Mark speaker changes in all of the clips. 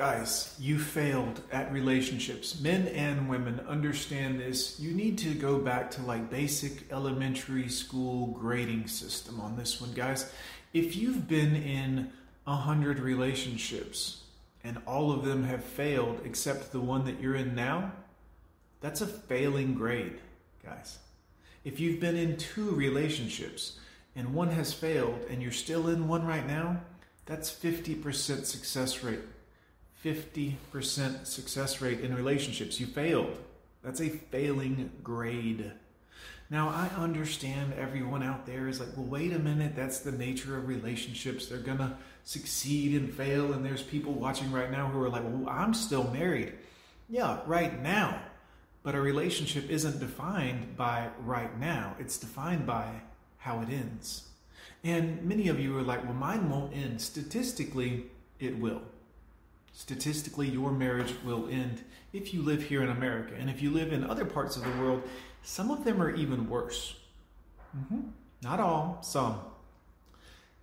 Speaker 1: Guys, you failed at relationships. Men and women understand this. You need to go back to like basic elementary school grading system on this one, guys. If you've been in a hundred relationships and all of them have failed except the one that you're in now, that's a failing grade, guys. If you've been in two relationships and one has failed and you're still in one right now, that's 50% success rate. 50% success rate in relationships. You failed. That's a failing grade. Now, I understand everyone out there is like, well, wait a minute, that's the nature of relationships. They're going to succeed and fail. And there's people watching right now who are like, well, I'm still married. Yeah, right now. But a relationship isn't defined by right now, it's defined by how it ends. And many of you are like, well, mine won't end. Statistically, it will. Statistically, your marriage will end if you live here in America. And if you live in other parts of the world, some of them are even worse. Mm-hmm. Not all, some.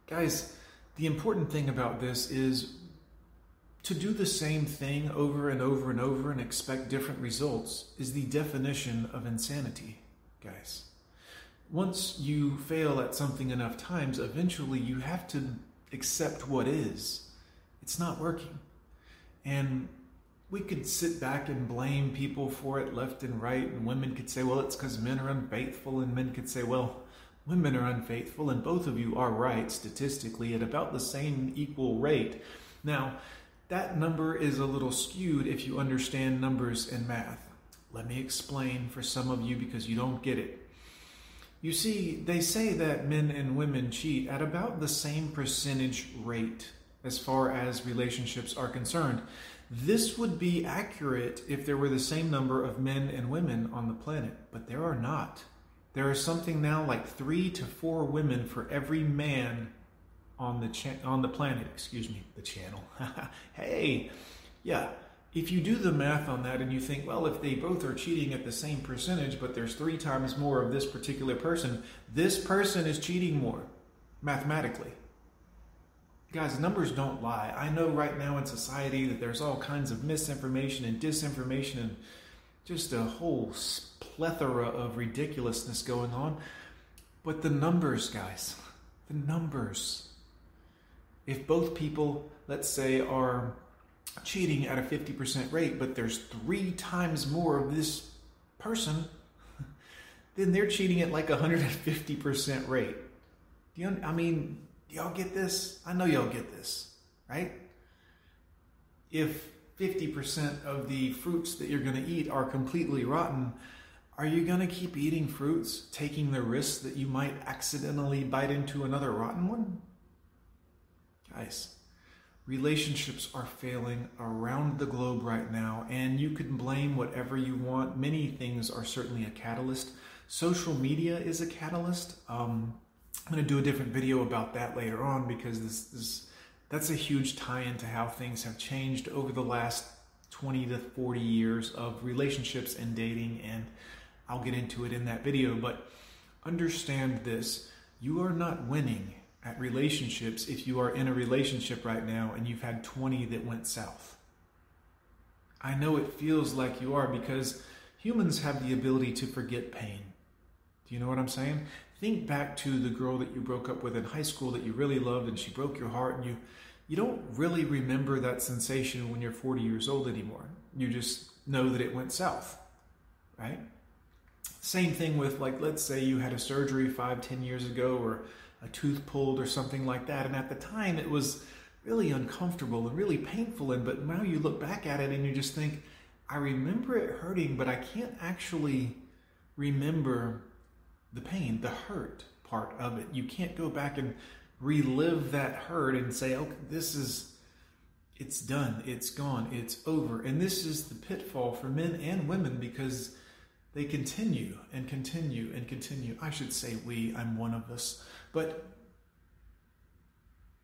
Speaker 1: Guys, the important thing about this is to do the same thing over and over and over and expect different results is the definition of insanity, guys. Once you fail at something enough times, eventually you have to accept what is. It's not working. And we could sit back and blame people for it left and right, and women could say, well, it's because men are unfaithful, and men could say, well, women are unfaithful, and both of you are right statistically at about the same equal rate. Now, that number is a little skewed if you understand numbers and math. Let me explain for some of you because you don't get it. You see, they say that men and women cheat at about the same percentage rate as far as relationships are concerned. This would be accurate if there were the same number of men and women on the planet, but there are not. There are something now like three to four women for every man on the cha- on the planet. Excuse me, the channel. hey, yeah. If you do the math on that and you think, well, if they both are cheating at the same percentage, but there's three times more of this particular person, this person is cheating more mathematically. Guys, numbers don't lie. I know right now in society that there's all kinds of misinformation and disinformation and just a whole plethora of ridiculousness going on. But the numbers, guys, the numbers. If both people, let's say, are cheating at a 50% rate, but there's three times more of this person, then they're cheating at like a 150% rate. Do you, I mean, y'all get this? I know y'all get this, right? If 50% of the fruits that you're going to eat are completely rotten, are you going to keep eating fruits, taking the risk that you might accidentally bite into another rotten one? Guys, relationships are failing around the globe right now, and you can blame whatever you want. Many things are certainly a catalyst. Social media is a catalyst. Um, I'm going to do a different video about that later on because this, this that's a huge tie into how things have changed over the last 20 to 40 years of relationships and dating and I'll get into it in that video. But understand this you are not winning at relationships if you are in a relationship right now and you've had 20 that went south. I know it feels like you are because humans have the ability to forget pain. Do you know what I'm saying? Think back to the girl that you broke up with in high school that you really loved and she broke your heart and you you don't really remember that sensation when you're 40 years old anymore. You just know that it went south, right? Same thing with like let's say you had a surgery five, ten years ago or a tooth pulled or something like that, and at the time it was really uncomfortable and really painful, and but now you look back at it and you just think, I remember it hurting, but I can't actually remember the pain, the hurt part of it. You can't go back and relive that hurt and say, okay, this is, it's done, it's gone, it's over. And this is the pitfall for men and women because they continue and continue and continue. I should say we, I'm one of us. But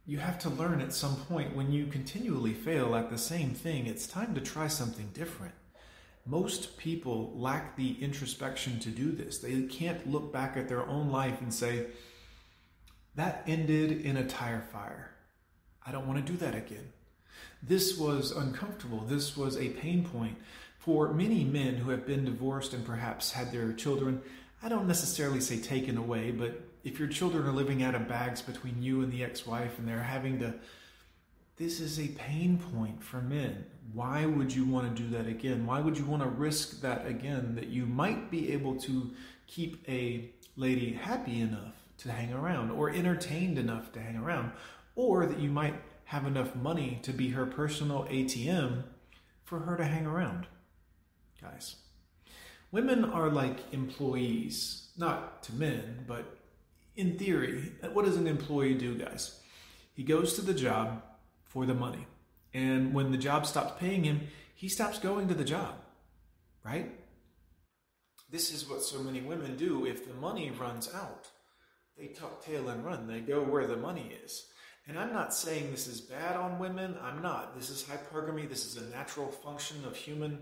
Speaker 1: you have to learn at some point when you continually fail at the same thing, it's time to try something different. Most people lack the introspection to do this. They can't look back at their own life and say, that ended in a tire fire. I don't want to do that again. This was uncomfortable. This was a pain point for many men who have been divorced and perhaps had their children. I don't necessarily say taken away, but if your children are living out of bags between you and the ex wife and they're having to, this is a pain point for men. Why would you want to do that again? Why would you want to risk that again that you might be able to keep a lady happy enough to hang around or entertained enough to hang around or that you might have enough money to be her personal ATM for her to hang around? Guys, women are like employees, not to men, but in theory, what does an employee do, guys? He goes to the job for the money. And when the job stops paying him, he stops going to the job, right? This is what so many women do. If the money runs out, they tuck tail and run. They go where the money is. And I'm not saying this is bad on women. I'm not. This is hypergamy. This is a natural function of human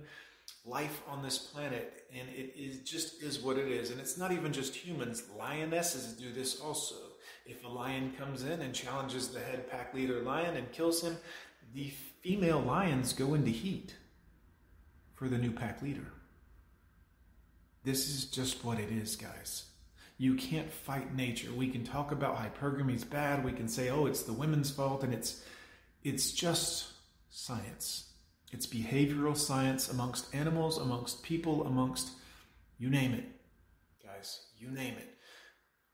Speaker 1: life on this planet. And it is just is what it is. And it's not even just humans. Lionesses do this also. If a lion comes in and challenges the head pack leader lion and kills him, the female lions go into heat for the new pack leader. This is just what it is, guys. You can't fight nature. We can talk about hypergamy is bad. We can say, oh, it's the women's fault, and it's it's just science. It's behavioral science amongst animals, amongst people, amongst you name it, guys. You name it.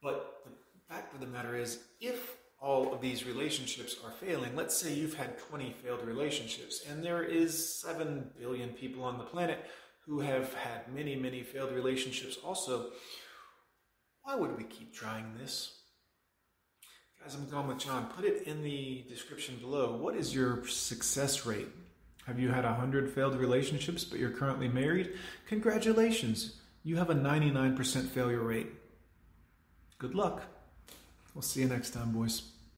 Speaker 1: But the fact of the matter is, if all of these relationships are failing, let's say you've had 20 failed relationships, and there is 7 billion people on the planet who have had many, many failed relationships also. Why would we keep trying this? Guys, I'm going with John. Put it in the description below. What is your success rate? Have you had 100 failed relationships, but you're currently married? Congratulations. You have a 99% failure rate. Good luck. We'll see you next time, boys.